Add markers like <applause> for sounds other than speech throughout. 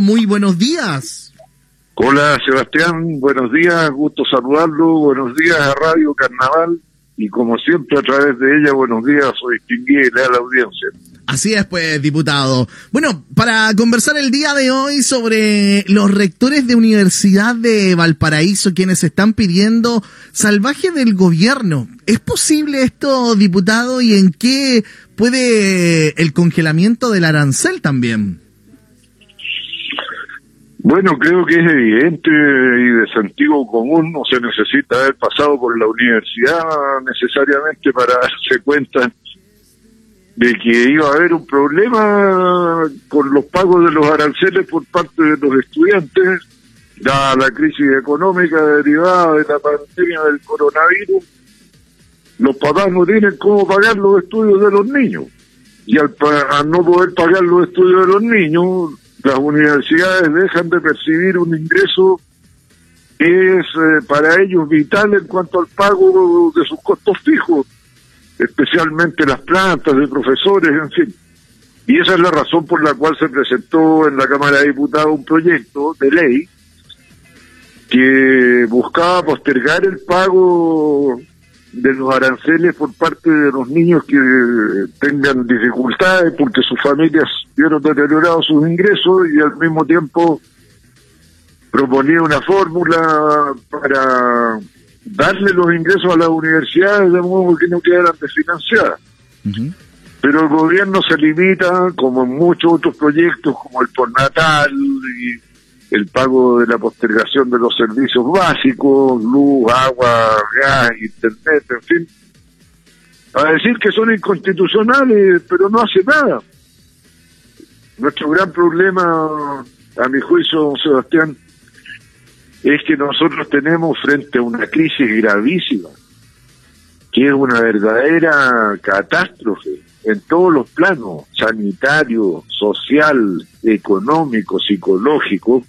Muy buenos días. Hola Sebastián, buenos días, gusto saludarlo, buenos días a Radio Carnaval y como siempre a través de ella, buenos días, soy distinguida y leal audiencia. Así es, pues, diputado. Bueno, para conversar el día de hoy sobre los rectores de Universidad de Valparaíso, quienes están pidiendo salvaje del gobierno. ¿Es posible esto, diputado, y en qué puede el congelamiento del arancel también? Bueno, creo que es evidente y de sentido común, no se necesita haber pasado por la universidad necesariamente para <laughs> darse cuenta de que iba a haber un problema con los pagos de los aranceles por parte de los estudiantes, dada la crisis económica derivada de la pandemia del coronavirus. Los papás no tienen cómo pagar los estudios de los niños. Y al, al no poder pagar los estudios de los niños, las universidades dejan de percibir un ingreso que es eh, para ellos vital en cuanto al pago de sus costos fijos, especialmente las plantas de profesores, en fin. Y esa es la razón por la cual se presentó en la Cámara de Diputados un proyecto de ley que buscaba postergar el pago de los aranceles por parte de los niños que tengan dificultades porque sus familias vieron deteriorados sus ingresos y al mismo tiempo proponía una fórmula para darle los ingresos a las universidades de modo que no quedaran desfinanciadas. Pero el gobierno se limita, como en muchos otros proyectos, como el natal y el pago de la postergación de los servicios básicos, luz, agua, gas, internet, en fin, a decir que son inconstitucionales, pero no hace nada. Nuestro gran problema, a mi juicio, Sebastián, es que nosotros tenemos frente a una crisis gravísima, que es una verdadera catástrofe en todos los planos, sanitario, social, económico, psicológico,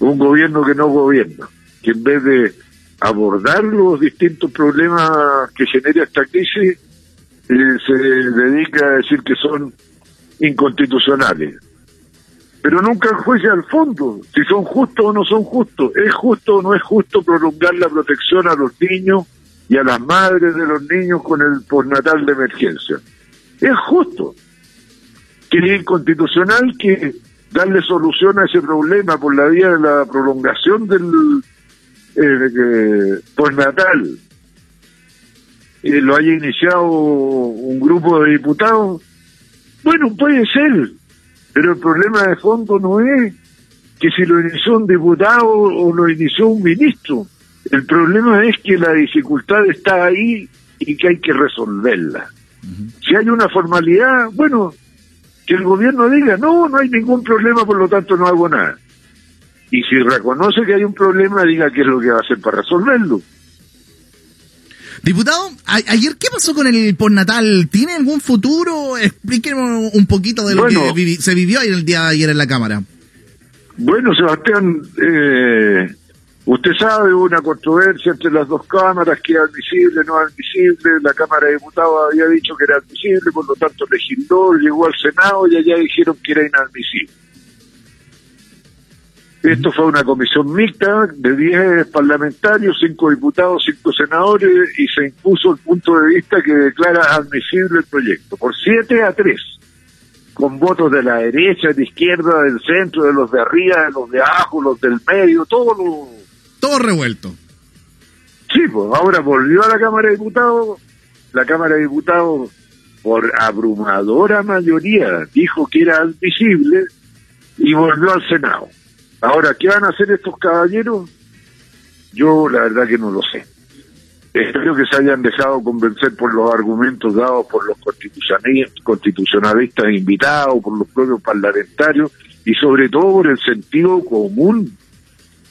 un gobierno que no gobierna, que en vez de abordar los distintos problemas que genera esta crisis, eh, se dedica a decir que son inconstitucionales. Pero nunca juegue al fondo, si son justos o no son justos. ¿Es justo o no es justo prolongar la protección a los niños y a las madres de los niños con el postnatal de emergencia? Es justo. Que es inconstitucional que darle solución a ese problema por la vía de la prolongación del eh, postnatal. Eh, lo haya iniciado un grupo de diputados, bueno, puede ser, pero el problema de fondo no es que si lo inició un diputado o lo inició un ministro, el problema es que la dificultad está ahí y que hay que resolverla. Si hay una formalidad, bueno, que el gobierno diga, no, no hay ningún problema, por lo tanto no hago nada. Y si reconoce que hay un problema, diga qué es lo que va a hacer para resolverlo. Diputado, ayer, ¿qué pasó con el postnatal? ¿Tiene algún futuro? Explíquenos un poquito de lo que se vivió el día de ayer en la Cámara. Bueno, Sebastián, eh, Usted sabe, hubo una controversia entre las dos cámaras, que era admisible, no admisible. La Cámara de Diputados había dicho que era admisible, por lo tanto legisló, llegó al Senado y allá dijeron que era inadmisible. Esto fue una comisión mixta de 10 parlamentarios, 5 diputados, 5 senadores y se impuso el punto de vista que declara admisible el proyecto por 7 a 3, con votos de la derecha, de izquierda, del centro, de los de arriba, de los de abajo, los del medio, todos los todo revuelto. Sí, pues ahora volvió a la Cámara de Diputados. La Cámara de Diputados, por abrumadora mayoría, dijo que era admisible y volvió al Senado. Ahora, ¿qué van a hacer estos caballeros? Yo la verdad que no lo sé. Espero que se hayan dejado convencer por los argumentos dados por los constitucionalistas invitados, por los propios parlamentarios y sobre todo por el sentido común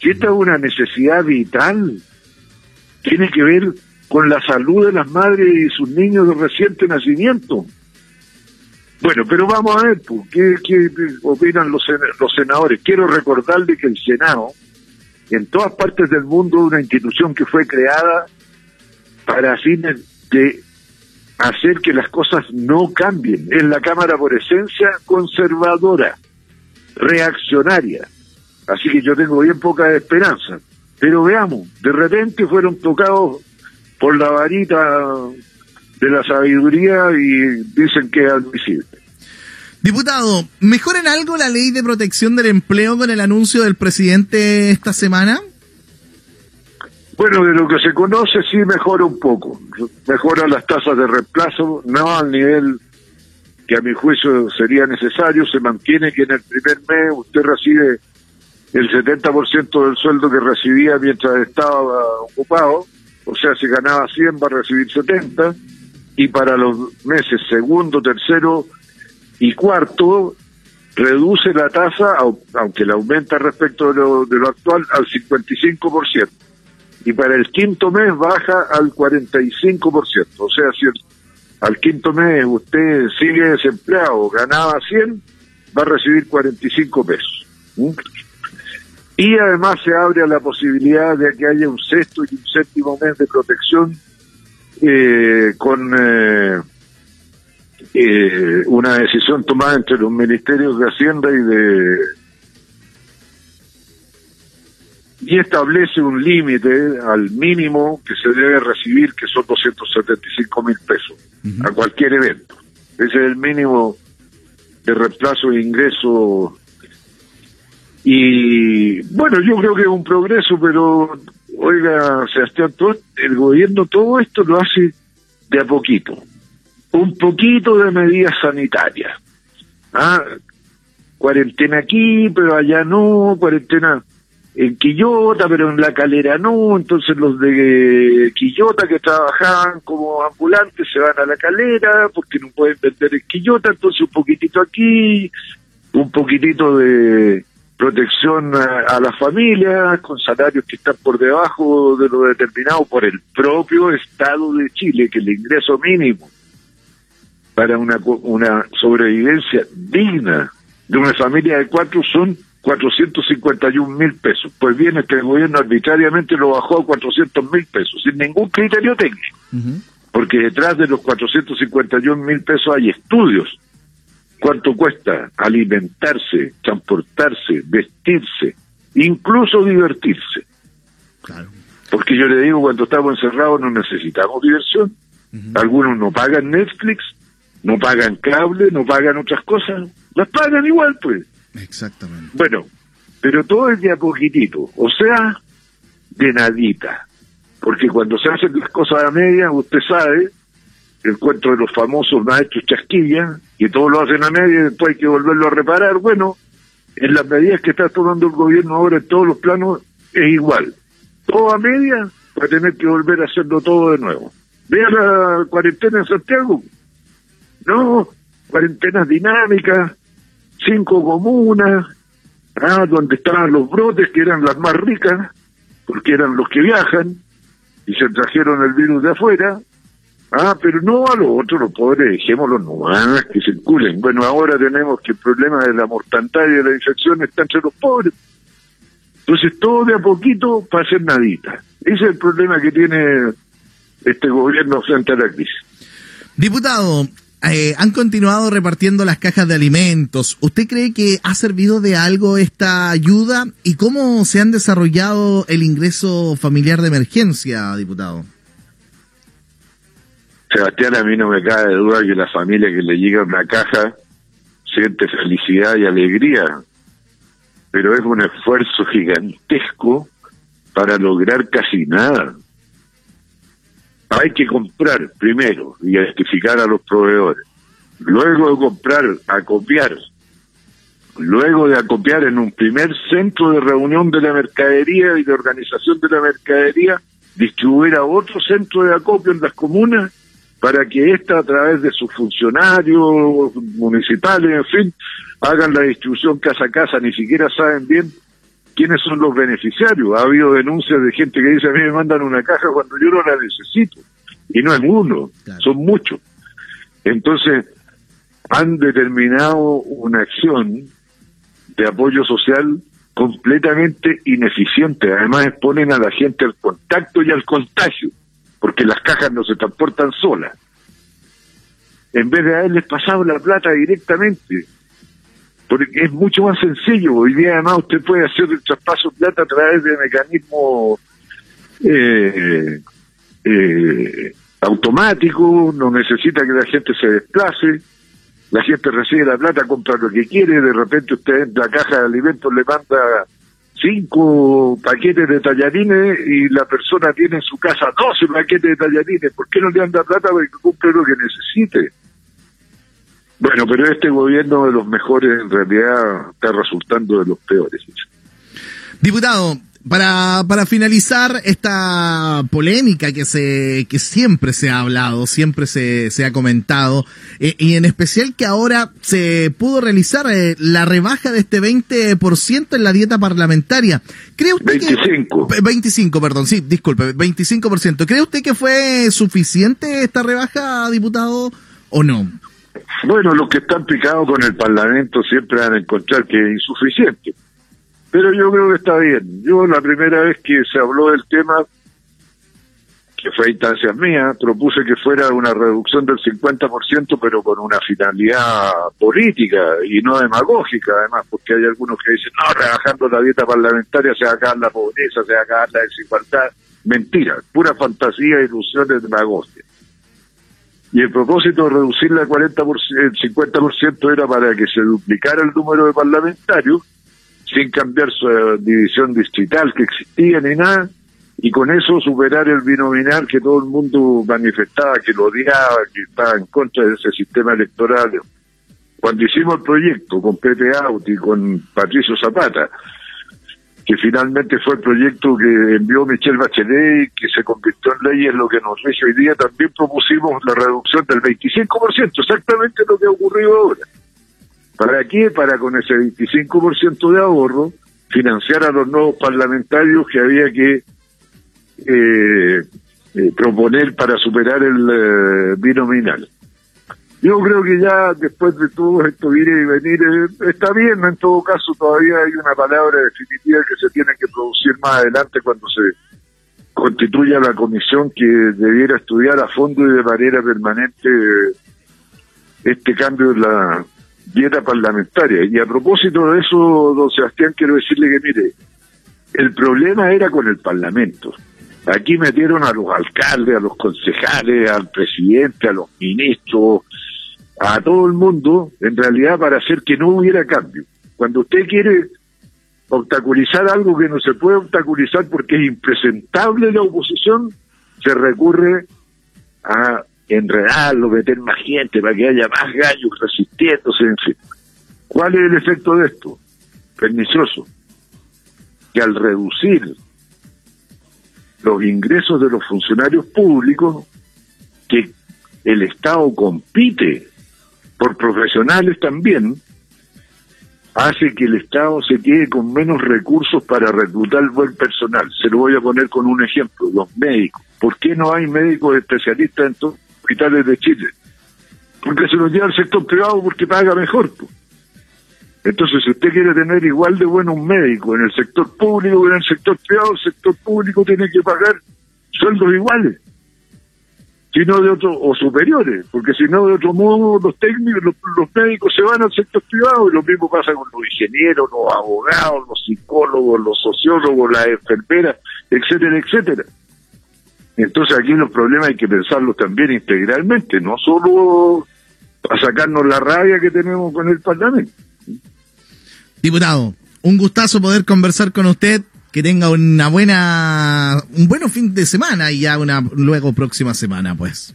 que esta es una necesidad vital. Tiene que ver con la salud de las madres y sus niños de reciente nacimiento. Bueno, pero vamos a ver, pues, ¿qué, opinan los, senadores? Quiero recordarle que el Senado, en todas partes del mundo, es una institución que fue creada para fines de hacer que las cosas no cambien. Es la Cámara por esencia conservadora. reaccionaria. Así que yo tengo bien poca esperanza. Pero veamos, de repente fueron tocados por la varita de la sabiduría y dicen que es admisible. Diputado, ¿mejora en algo la ley de protección del empleo con el anuncio del presidente esta semana? Bueno, de lo que se conoce sí mejora un poco. Mejora las tasas de reemplazo, no al nivel que a mi juicio sería necesario. Se mantiene que en el primer mes usted recibe el 70% del sueldo que recibía mientras estaba ocupado. O sea, si ganaba 100 va a recibir 70. Y para los meses segundo, tercero y cuarto, reduce la tasa, aunque la aumenta respecto de lo, de lo actual, al 55%. Y para el quinto mes baja al 45%. O sea, si al quinto mes usted sigue desempleado, ganaba 100, va a recibir 45 pesos. Y además se abre a la posibilidad de que haya un sexto y un séptimo mes de protección eh, con eh, eh, una decisión tomada entre los ministerios de Hacienda y de y establece un límite al mínimo que se debe recibir, que son 275 mil pesos, a cualquier evento. Ese es el mínimo de reemplazo de ingreso. Y bueno, yo creo que es un progreso, pero oiga, Sebastián, todo, el gobierno todo esto lo hace de a poquito. Un poquito de medidas sanitarias. Ah, cuarentena aquí, pero allá no, cuarentena en Quillota, pero en la calera no, entonces los de Quillota que trabajaban como ambulantes se van a la calera porque no pueden vender en Quillota, entonces un poquitito aquí, un poquitito de protección a, las familias con salarios que están por debajo de lo determinado por el propio Estado de Chile, que el ingreso mínimo para una, una sobrevivencia digna de una familia de cuatro son 451 mil pesos. Pues bien, este gobierno arbitrariamente lo bajó a 400 mil pesos, sin ningún criterio técnico. Porque detrás de los 451 mil pesos hay estudios. ¿Cuánto cuesta alimentarse, transportarse, vestirse, incluso divertirse? Porque yo le digo, cuando estamos encerrados no necesitamos diversión. Algunos no pagan Netflix, no pagan cable, no pagan otras cosas. Las pagan igual, pues. Exactamente. Bueno, pero todo es de a poquitito, o sea, de nadita. Porque cuando se hacen las cosas a media, usted sabe, el cuento de los famosos maestros chasquilla, que todos lo hacen a media y después hay que volverlo a reparar. Bueno, en las medidas que está tomando el gobierno ahora en todos los planos es igual. Todo a media va a tener que volver a hacerlo todo de nuevo. Vea la cuarentena en Santiago. No, cuarentenas dinámicas, cinco comunas, ah, donde estaban los brotes, que eran las más ricas, porque eran los que viajan, y se trajeron el virus de afuera, ah, pero no a los otros, los pobres, dejémoslos nomás, que circulen. Bueno, ahora tenemos que el problema de la mortandad y de la infección está entre los pobres. Entonces, todo de a poquito para hacer nadita. Ese es el problema que tiene este gobierno frente a la crisis. Diputado, eh, han continuado repartiendo las cajas de alimentos. ¿Usted cree que ha servido de algo esta ayuda? ¿Y cómo se han desarrollado el ingreso familiar de emergencia, diputado? Sebastián, a mí no me cabe duda que la familia que le llega una caja siente felicidad y alegría, pero es un esfuerzo gigantesco para lograr casi nada hay que comprar primero y identificar a los proveedores. Luego de comprar, acopiar. Luego de acopiar en un primer centro de reunión de la mercadería y de organización de la mercadería, distribuir a otro centro de acopio en las comunas para que ésta, a través de sus funcionarios municipales, en fin, hagan la distribución casa a casa, ni siquiera saben bien quiénes son los beneficiarios. Ha habido denuncias de gente que dice a mí me mandan una caja cuando yo no la necesito. Y no es uno, son muchos. Entonces, han determinado una acción de apoyo social completamente ineficiente. Además, exponen a la gente al contacto y al contagio, porque las cajas no se transportan solas. En vez de haberles pasado la plata directamente porque es mucho más sencillo. Hoy día además usted puede hacer el traspaso de plata a través de mecanismos eh, eh, automáticos, no necesita que la gente se desplace, la gente recibe la plata, compra lo que quiere, de repente usted en la caja de alimentos le manda cinco paquetes de tallarines y la persona tiene en su casa 12 paquetes de tallarines. ¿Por qué no le anda plata para que compre lo que necesite? Bueno, pero este gobierno de los mejores en realidad está resultando de los peores. Diputado, para, para finalizar esta polémica que se que siempre se ha hablado, siempre se, se ha comentado, eh, y en especial que ahora se pudo realizar eh, la rebaja de este 20% en la dieta parlamentaria. ¿Cree usted 25. Que, 25, perdón, sí, disculpe, 25%. ¿Cree usted que fue suficiente esta rebaja, diputado, o no? Bueno, los que están picados con el Parlamento siempre van a encontrar que es insuficiente. Pero yo creo que está bien. Yo la primera vez que se habló del tema, que fue a instancias mías, propuse que fuera una reducción del 50%, pero con una finalidad política y no demagógica, además, porque hay algunos que dicen, no, rebajando la dieta parlamentaria se va a acabar la pobreza, se va a acabar la desigualdad. Mentira, pura fantasía, ilusiones, demagogia. Y el propósito de reducirla al 40%, el 50% era para que se duplicara el número de parlamentarios, sin cambiar su eh, división distrital que existía ni nada, y con eso superar el binominal que todo el mundo manifestaba, que lo odiaba, que estaba en contra de ese sistema electoral. Cuando hicimos el proyecto con Pepe Auti, con Patricio Zapata, que finalmente fue el proyecto que envió Michelle Bachelet y que se convirtió en ley, es lo que nos rige hoy día, también propusimos la reducción del 25%, exactamente lo que ha ocurrido ahora. ¿Para qué? Para con ese 25% de ahorro financiar a los nuevos parlamentarios que había que eh, eh, proponer para superar el eh, binominal. Yo creo que ya después de todo esto ir y venir está bien, en todo caso todavía hay una palabra definitiva que se tiene que producir más adelante cuando se constituya la comisión que debiera estudiar a fondo y de manera permanente este cambio en la dieta parlamentaria. Y a propósito de eso, don Sebastián, quiero decirle que mire, el problema era con el Parlamento. Aquí metieron a los alcaldes, a los concejales, al presidente, a los ministros, a todo el mundo, en realidad para hacer que no hubiera cambio. Cuando usted quiere obstaculizar algo que no se puede obstaculizar porque es impresentable la oposición, se recurre a enredarlo, meter más gente para que haya más gallos resistiéndose, en fin. ¿Cuál es el efecto de esto? Pernicioso. Que al reducir los ingresos de los funcionarios públicos, que el Estado compite por profesionales también, hace que el Estado se quede con menos recursos para reclutar buen personal. Se lo voy a poner con un ejemplo, los médicos. ¿Por qué no hay médicos especialistas en todos los hospitales de Chile? Porque se los lleva al sector privado porque paga mejor. Entonces, si usted quiere tener igual de bueno un médico en el sector público que en el sector privado, el sector público tiene que pagar sueldos iguales sino de otro, o superiores, porque si no, de otro modo, los técnicos, los, médicos se van al sector privado y lo mismo pasa con los ingenieros, los abogados, los psicólogos, los sociólogos, las enfermeras, etcétera, etcétera. Entonces aquí los problemas hay que pensarlos también integralmente, no solo para sacarnos la rabia que tenemos con el Parlamento. Diputado, un gustazo poder conversar con usted que tenga una buena, un buen fin de semana y ya una luego próxima semana, pues.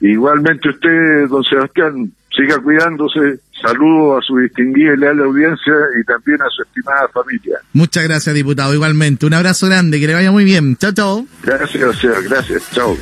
Igualmente usted, don Sebastián, siga cuidándose. Saludo a su distinguida y leal audiencia y también a su estimada familia. Muchas gracias, diputado. Igualmente, un abrazo grande, que le vaya muy bien. Chao, chao. Gracias, gracias. Chao.